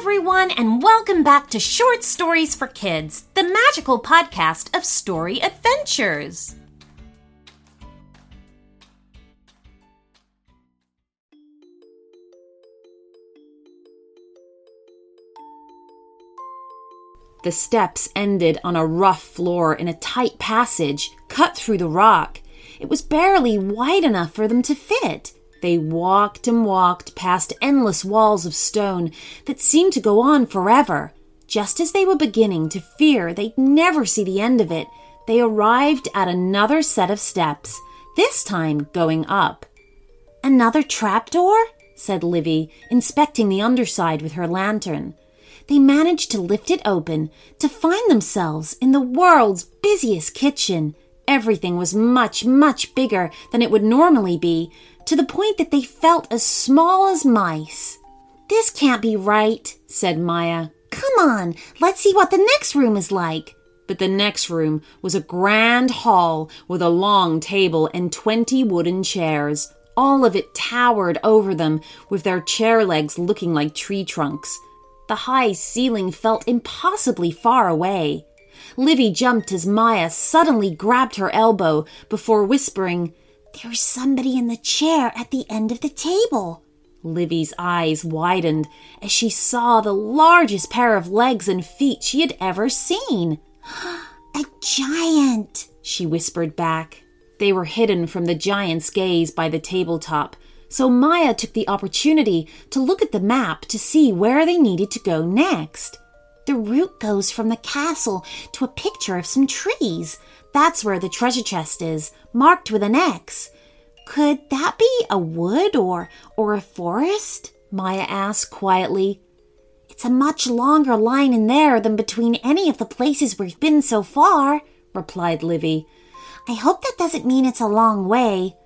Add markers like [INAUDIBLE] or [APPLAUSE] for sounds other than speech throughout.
everyone, and welcome back to Short Stories for Kids, the magical podcast of story adventures. The steps ended on a rough floor in a tight passage cut through the rock. It was barely wide enough for them to fit. They walked and walked past endless walls of stone that seemed to go on forever. Just as they were beginning to fear they'd never see the end of it, they arrived at another set of steps, this time going up. Another trapdoor? said Livie, inspecting the underside with her lantern. They managed to lift it open to find themselves in the world's busiest kitchen. Everything was much, much bigger than it would normally be, to the point that they felt as small as mice. This can't be right, said Miya. Come on, let's see what the next room is like. But the next room was a grand hall with a long table and twenty wooden chairs. All of it towered over them, with their chair legs looking like tree trunks. The high ceiling felt impossibly far away. Livie jumped as Miya suddenly grabbed her elbow before whispering, There's somebody in the chair at the end of the table. Livie's eyes widened as she saw the largest pair of legs and feet she had ever seen. [GASPS] A giant, she whispered back. They were hidden from the giant's gaze by the tabletop, so Miya took the opportunity to look at the map to see where they needed to go next. The route goes from the castle to a picture of some trees. That's where the treasure chest is, marked with an X. Could that be a wood or or a forest? Miya asked quietly. It's a much longer line in there than between any of the places we've been so far, replied Livie. I hope that doesn't mean it's a long way.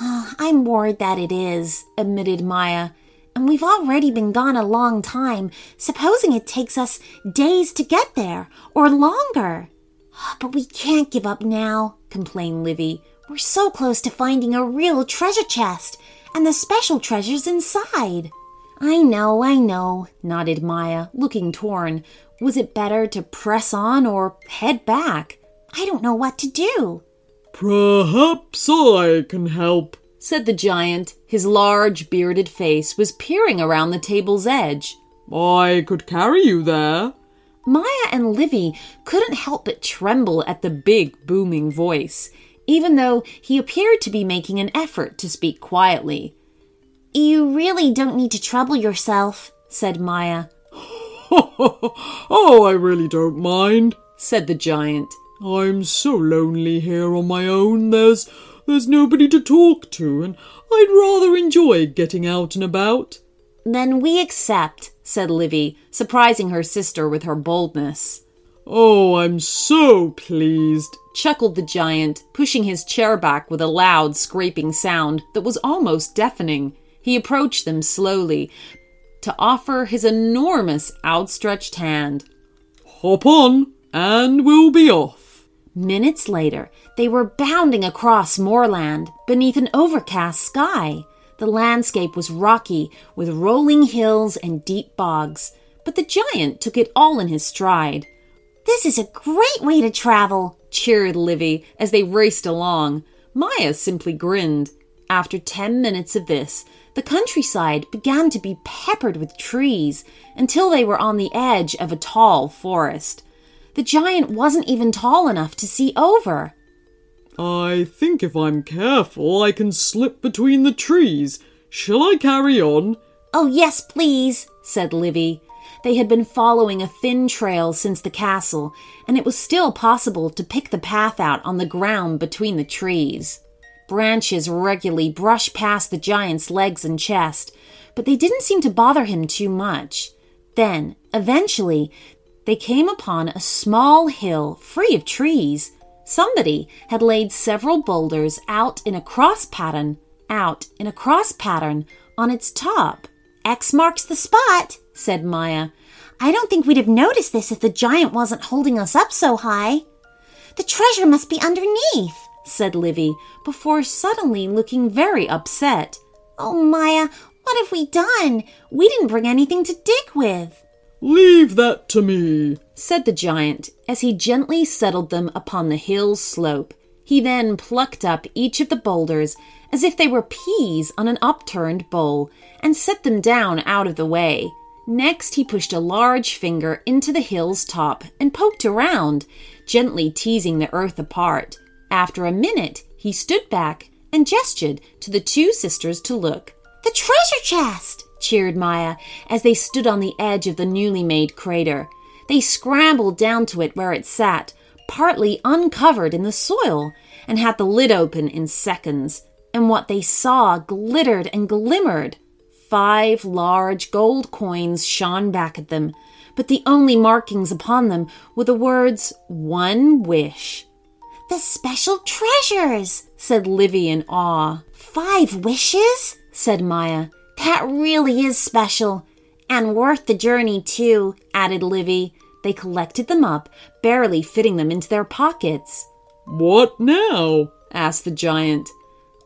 Ah, I'm worried that it is, admitted Miya. And we've already been gone a long time, supposing it takes us days to get there, or longer. [SIGHS] But we can't give up now, complained Livie. We're so close to finding a real treasure chest, and the special treasures inside. I know, I know, nodded Miya, looking torn. Was it better to press on or head back? I don't know what to do. Perhaps I can help, said the giant. His large, bearded face was peering around the table's edge. I could carry you there. Miya and Livie couldn't help but tremble at the big, booming voice, even though he appeared to be making an effort to speak quietly. You really don't need to trouble yourself, said Miya. [LAUGHS] oh, I really don't mind, said the giant. I'm so lonely here on my own. There's there's nobody to talk to, and I'd rather enjoy getting out and about. Then we accept, said Livie, surprising her sister with her boldness. Oh, I'm so pleased, chuckled the giant, pushing his chair back with a loud scraping sound that was almost deafening. He approached them slowly to offer his enormous outstretched hand. Hop on, and we'll be off. Minutes later, they were bounding across moorland beneath an overcast sky. The landscape was rocky, with rolling hills and deep bogs, but the giant took it all in his stride. This is a great way to travel, cheered Livie as they raced along. Miya simply grinned. After ten minutes of this, the countryside began to be peppered with trees until they were on the edge of a tall forest. The giant wasn't even tall enough to see over. I think if I'm careful, I can slip between the trees. Shall I carry on? Oh, yes, please, said Livie. They had been following a thin trail since the castle, and it was still possible to pick the path out on the ground between the trees. Branches regularly brushed past the giant's legs and chest, but they didn't seem to bother him too much. Then, eventually, they came upon a small hill free of trees. Somebody had laid several boulders out in a cross pattern, out in a cross pattern on its top. X marks the spot, said Miya. I don't think we'd have noticed this if the giant wasn't holding us up so high. The treasure must be underneath, said Livie, before suddenly looking very upset. Oh, Miya, what have we done? We didn't bring anything to dig with. Leave that to me, said the giant as he gently settled them upon the hill's slope. He then plucked up each of the boulders as if they were peas on an upturned bowl and set them down out of the way. Next, he pushed a large finger into the hill's top and poked around, gently teasing the earth apart. After a minute, he stood back and gestured to the two sisters to look. The treasure chest! Cheered Miya as they stood on the edge of the newly made crater. They scrambled down to it where it sat, partly uncovered in the soil, and had the lid open in seconds. And what they saw glittered and glimmered. Five large gold coins shone back at them, but the only markings upon them were the words One Wish. The special treasures, said Livie in awe. Five wishes? said Miya. That really is special. And worth the journey, too, added Livie. They collected them up, barely fitting them into their pockets. What now? asked the giant.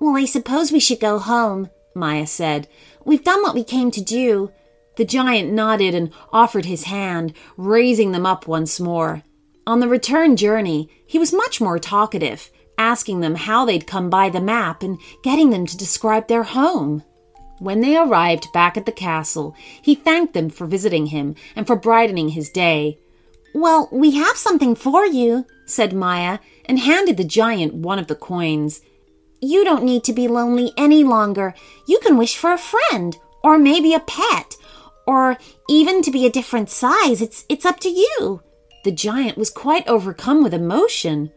Well, I suppose we should go home, Miya said. We've done what we came to do. The giant nodded and offered his hand, raising them up once more. On the return journey, he was much more talkative, asking them how they'd come by the map and getting them to describe their home. When they arrived back at the castle, he thanked them for visiting him and for brightening his day. Well, we have something for you, said Miya, and handed the giant one of the coins. You don't need to be lonely any longer. You can wish for a friend, or maybe a pet, or even to be a different size. It's, it's up to you. The giant was quite overcome with emotion.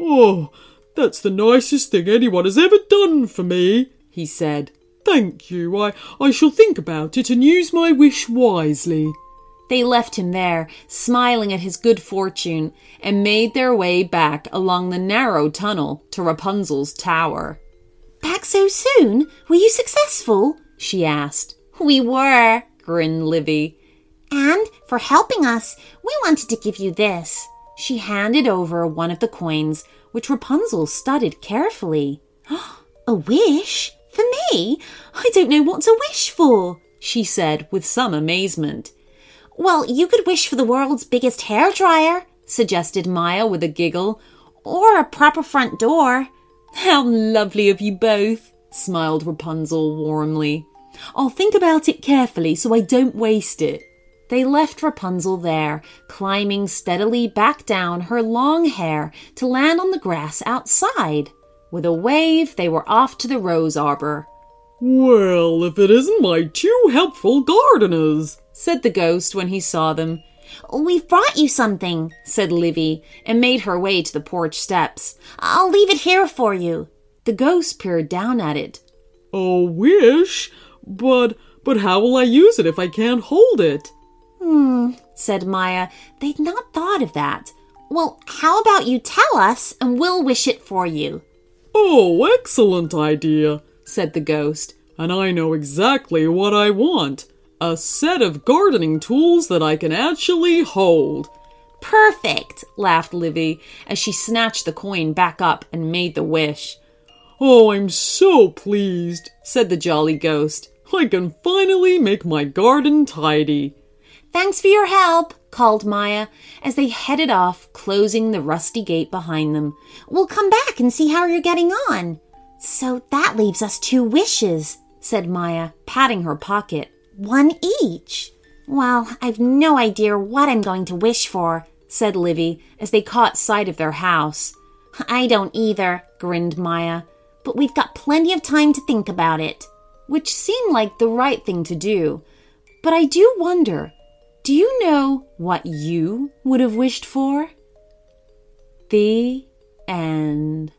Oh, that's the nicest thing anyone has ever done for me, he said. Thank you. I, I shall think about it and use my wish wisely. They left him there, smiling at his good fortune, and made their way back along the narrow tunnel to Rapunzel's tower. Back so soon? Were you successful? she asked. We were, grinned Livie. And for helping us, we wanted to give you this. She handed over one of the coins, which Rapunzel studied carefully. [GASPS] A wish? For me? I don't know what to wish for, she said with some amazement. Well, you could wish for the world's biggest hair dryer, suggested Miya with a giggle, or a proper front door. How lovely of you both, smiled Rapunzel warmly. I'll think about it carefully so I don't waste it. They left Rapunzel there, climbing steadily back down her long hair to land on the grass outside. With a wave, they were off to the rose arbor. Well, if it isn't my two helpful gardeners, said the ghost when he saw them. We've brought you something, said Livie, and made her way to the porch steps. I'll leave it here for you. The ghost peered down at it. A wish? But but how will I use it if I can't hold it? Hmm, said Miya. They'd not thought of that. Well, how about you tell us and we'll wish it for you? Oh, excellent idea, said the ghost. And I know exactly what I want a set of gardening tools that I can actually hold. Perfect, laughed Livie as she snatched the coin back up and made the wish. Oh, I'm so pleased, said the jolly ghost. I can finally make my garden tidy. Thanks for your help, called Miya as they headed off, closing the rusty gate behind them. We'll come back and see how you're getting on. So that leaves us two wishes, said Miya, patting her pocket. One each. Well, I've no idea what I'm going to wish for, said Livie as they caught sight of their house. I don't either, grinned Miya, but we've got plenty of time to think about it. Which seemed like the right thing to do. But I do wonder do you know what you would have wished for? The end.